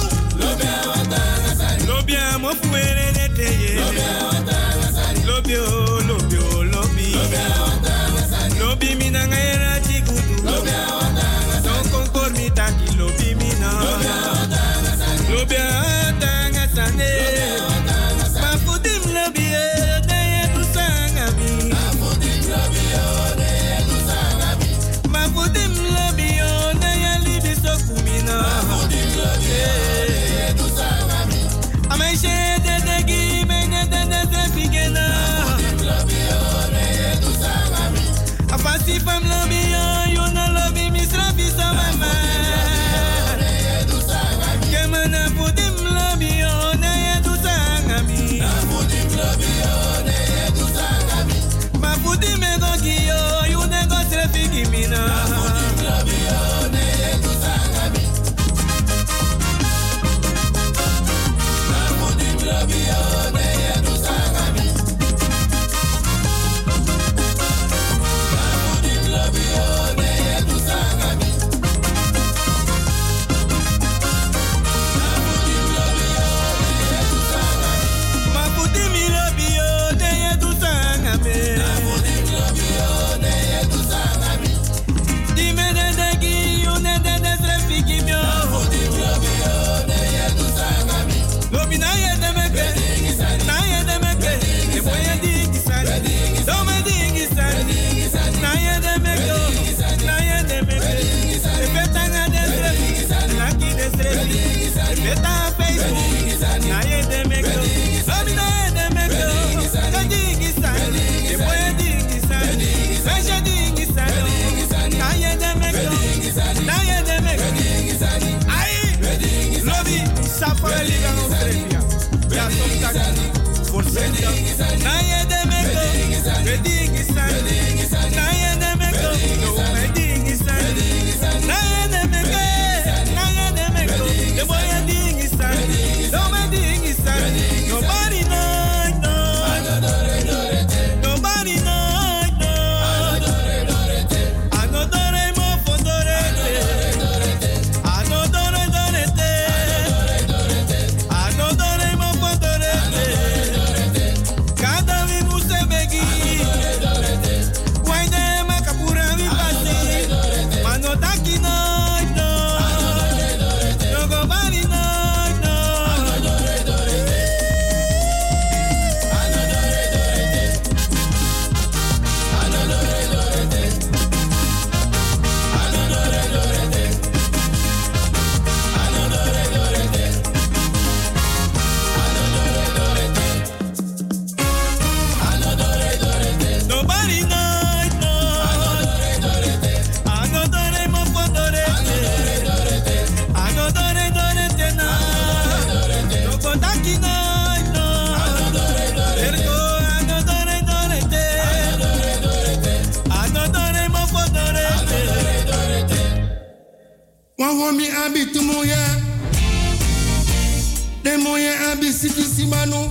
simanu.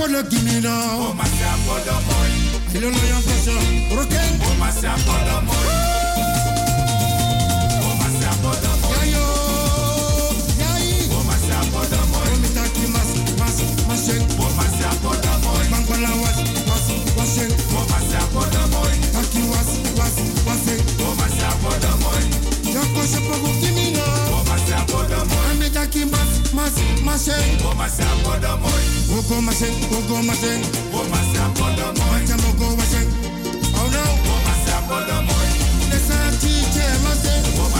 for lucky me now. Oh, my God, for the boy. I don't know your person. Broken. Oh, my maar for the boy. Oh, my God, for the boy. Yeah, yo. Yeah, Oh, my God, for the boy. Oh, me thank you, mas, mas, mas, Oh, my was, was, Oh, my Thank you, was, was, was, Oh, my for the boy. For. Oh, my for the me goma sen goma sen bodo moy wo goma sen wo goma sen goma sen bodo moy cha mo goma oh no. Goma sen bodo moy nesa ti che mo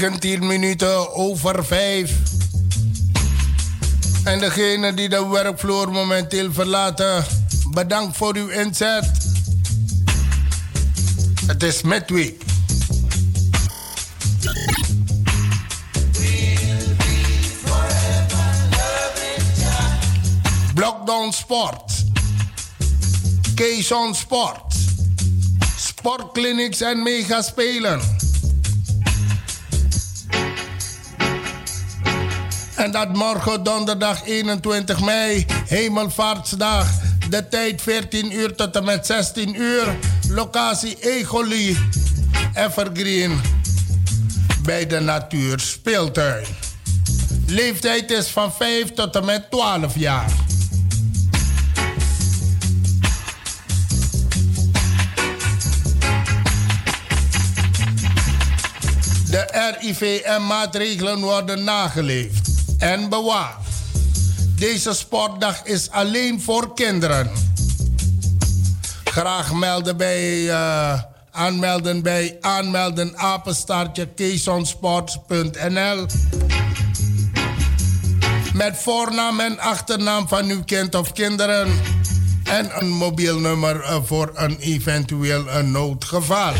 19 minuten over 5. En degene die de werkvloer momenteel verlaten, bedankt voor uw inzet. Het is midweek. Blockdown Sport, Keison Sport, Sportclinics en mega spelen. En dat morgen donderdag 21 mei, Hemelvaartsdag. De tijd 14 uur tot en met 16 uur. Locatie Egoli, Evergreen. Bij de Natuur Speeltuin. Leeftijd is van 5 tot en met 12 jaar. De RIVM-maatregelen worden nageleefd en bewaard. Deze sportdag is alleen voor kinderen. Graag melden bij, uh, aanmelden bij aanmelden apenstaartje met voornaam en achternaam van uw kind of kinderen en een mobiel nummer eh, voor een eventueel een noodgeval.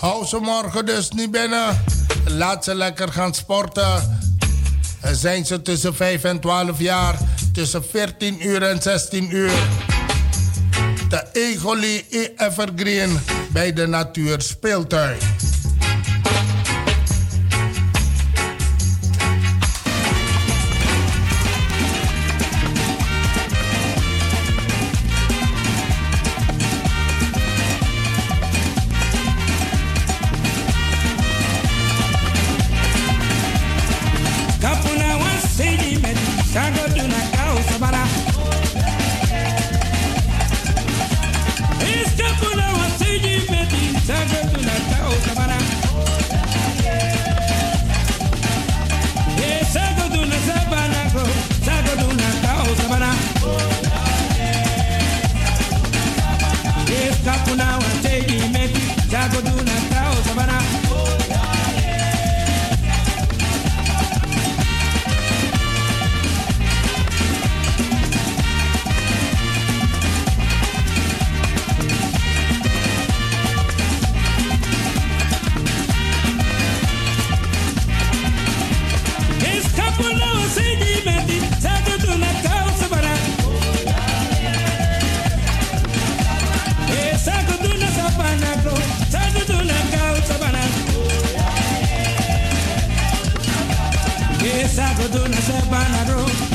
Hou ze morgen dus niet binnen. Laat ze lekker gaan sporten. Zijn ze tussen 5 en 12 jaar, tussen 14 uur en 16 uur. De Egoli Evergreen bij de Natuur Speeltuin. Bernard Road.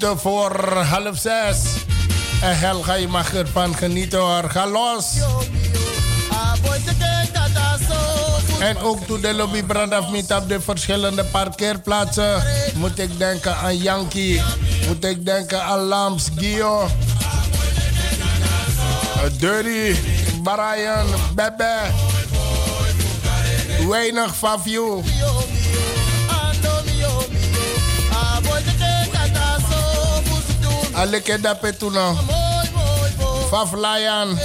Voor half zes. En Helga, je mag ervan genieten hoor. Ga los. En ook toen de lobby brand afmeet op de verschillende parkeerplaatsen, moet ik denken aan Yankee. Moet ik denken aan Lams, Gio, Dirty, Brian, Bebe. Weinig Fafio. Aleke dape tuna. Faf Lion.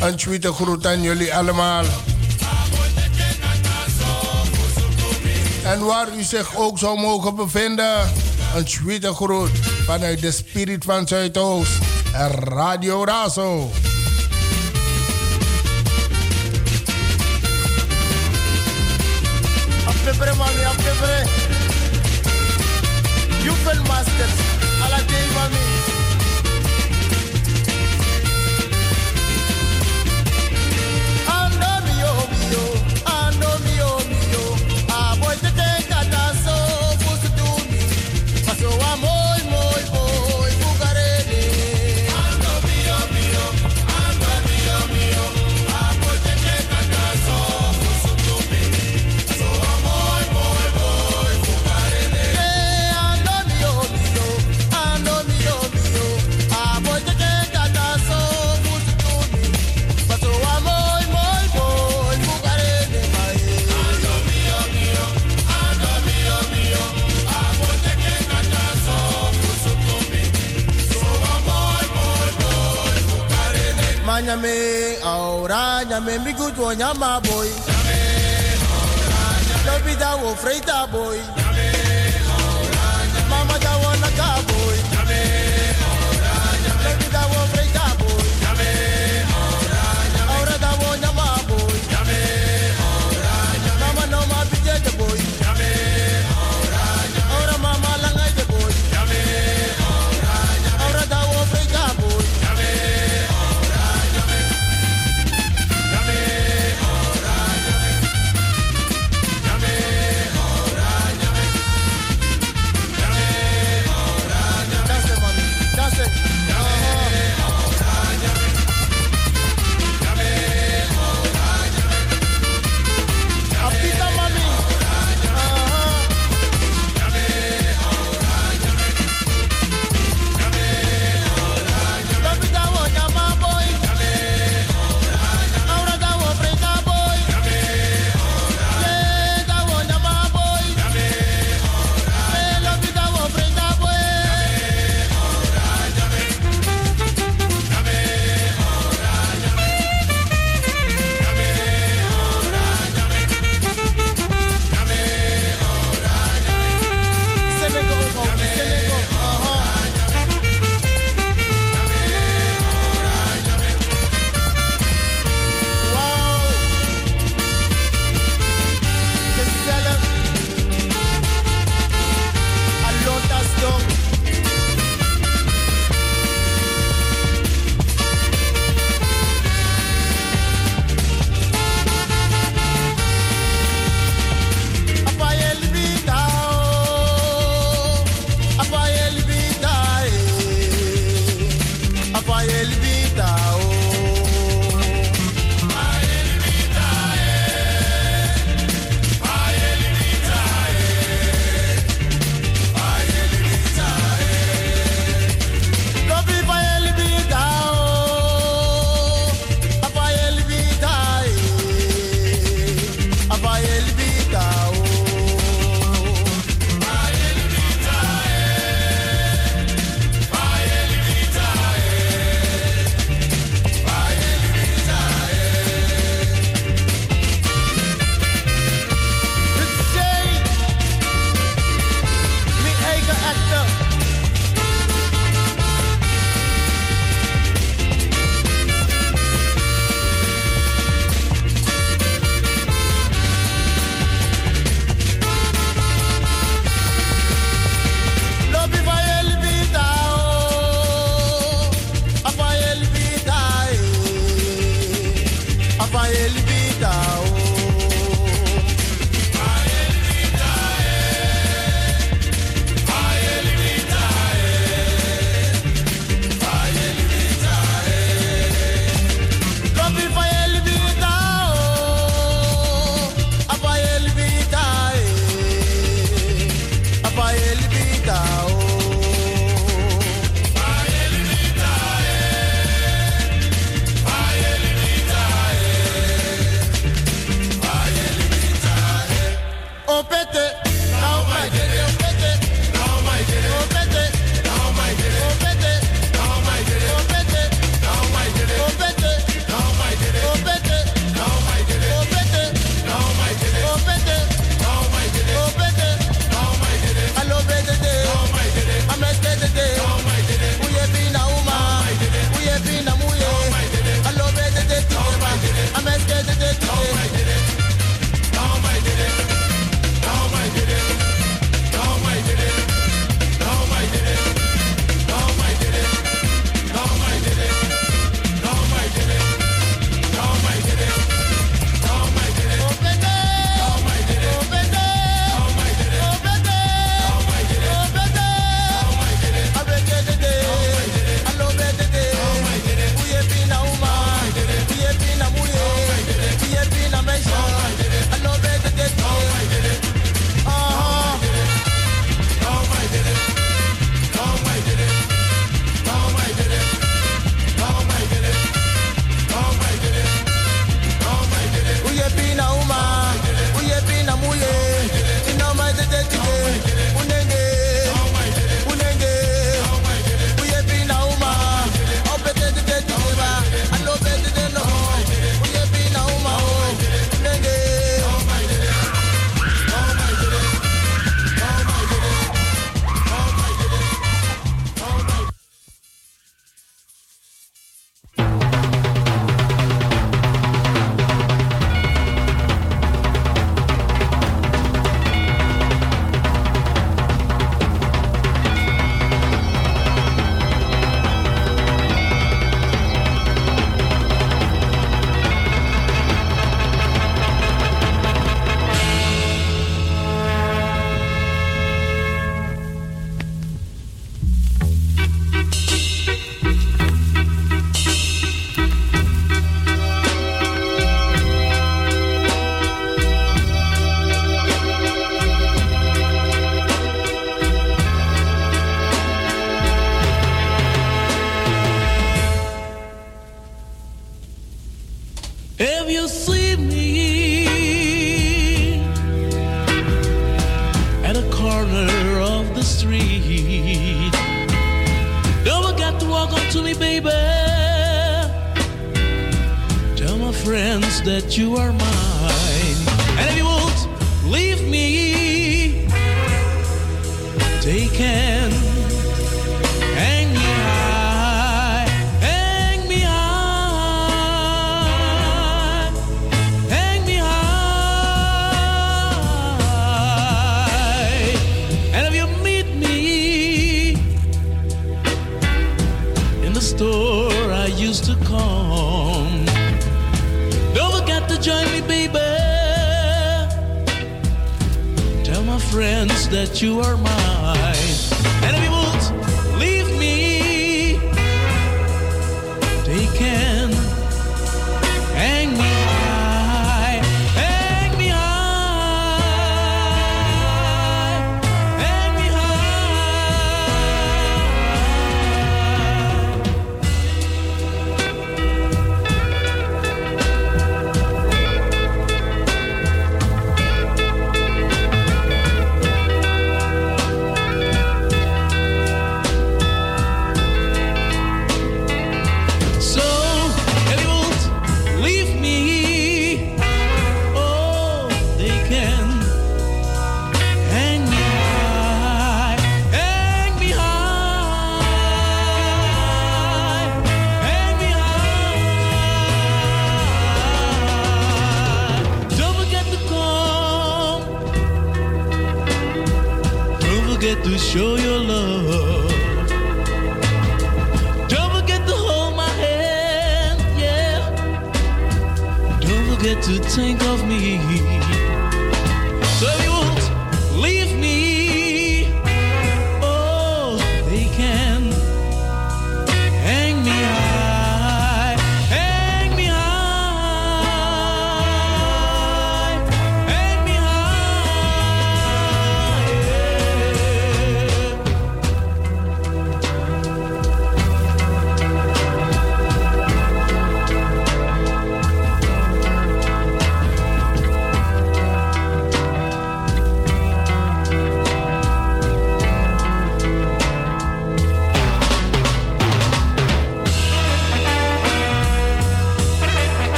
Een tweede groet aan jullie allemaal. En waar u zich ook zou mogen bevinden, een tweede groet vanuit de Spirit van Zuidoost Radio Razo. the nyama boy. Lobi da wo freita boy.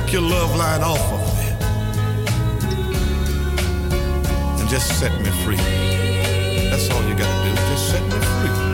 take your love line off of me and just set me free. That's all you gotta do, just set me free.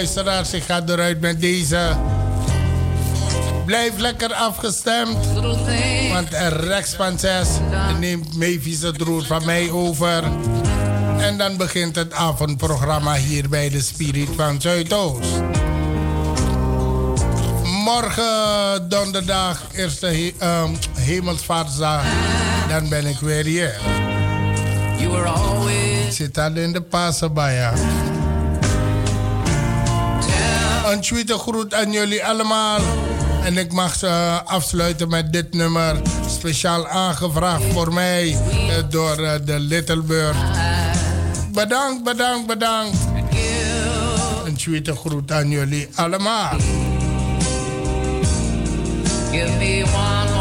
Luisteraars, ik ga eruit met deze. Blijf lekker afgestemd. Want Rex van 6 neemt Mavis het roer van mij over. En dan begint het avondprogramma hier bij de Spirit van Zuidoost. Morgen donderdag, eerste he um, hemelsvaartsdag, dan ben ik weer hier. You were always Ik zit al in de Pasabaya. Een tweede groet aan jullie allemaal. En ik mag ze afsluiten met dit nummer. Speciaal aangevraagd voor mij eh, door eh, de Little Bird. Bedankt, bedankt, bedankt. Een tweede groet aan jullie allemaal. Give me one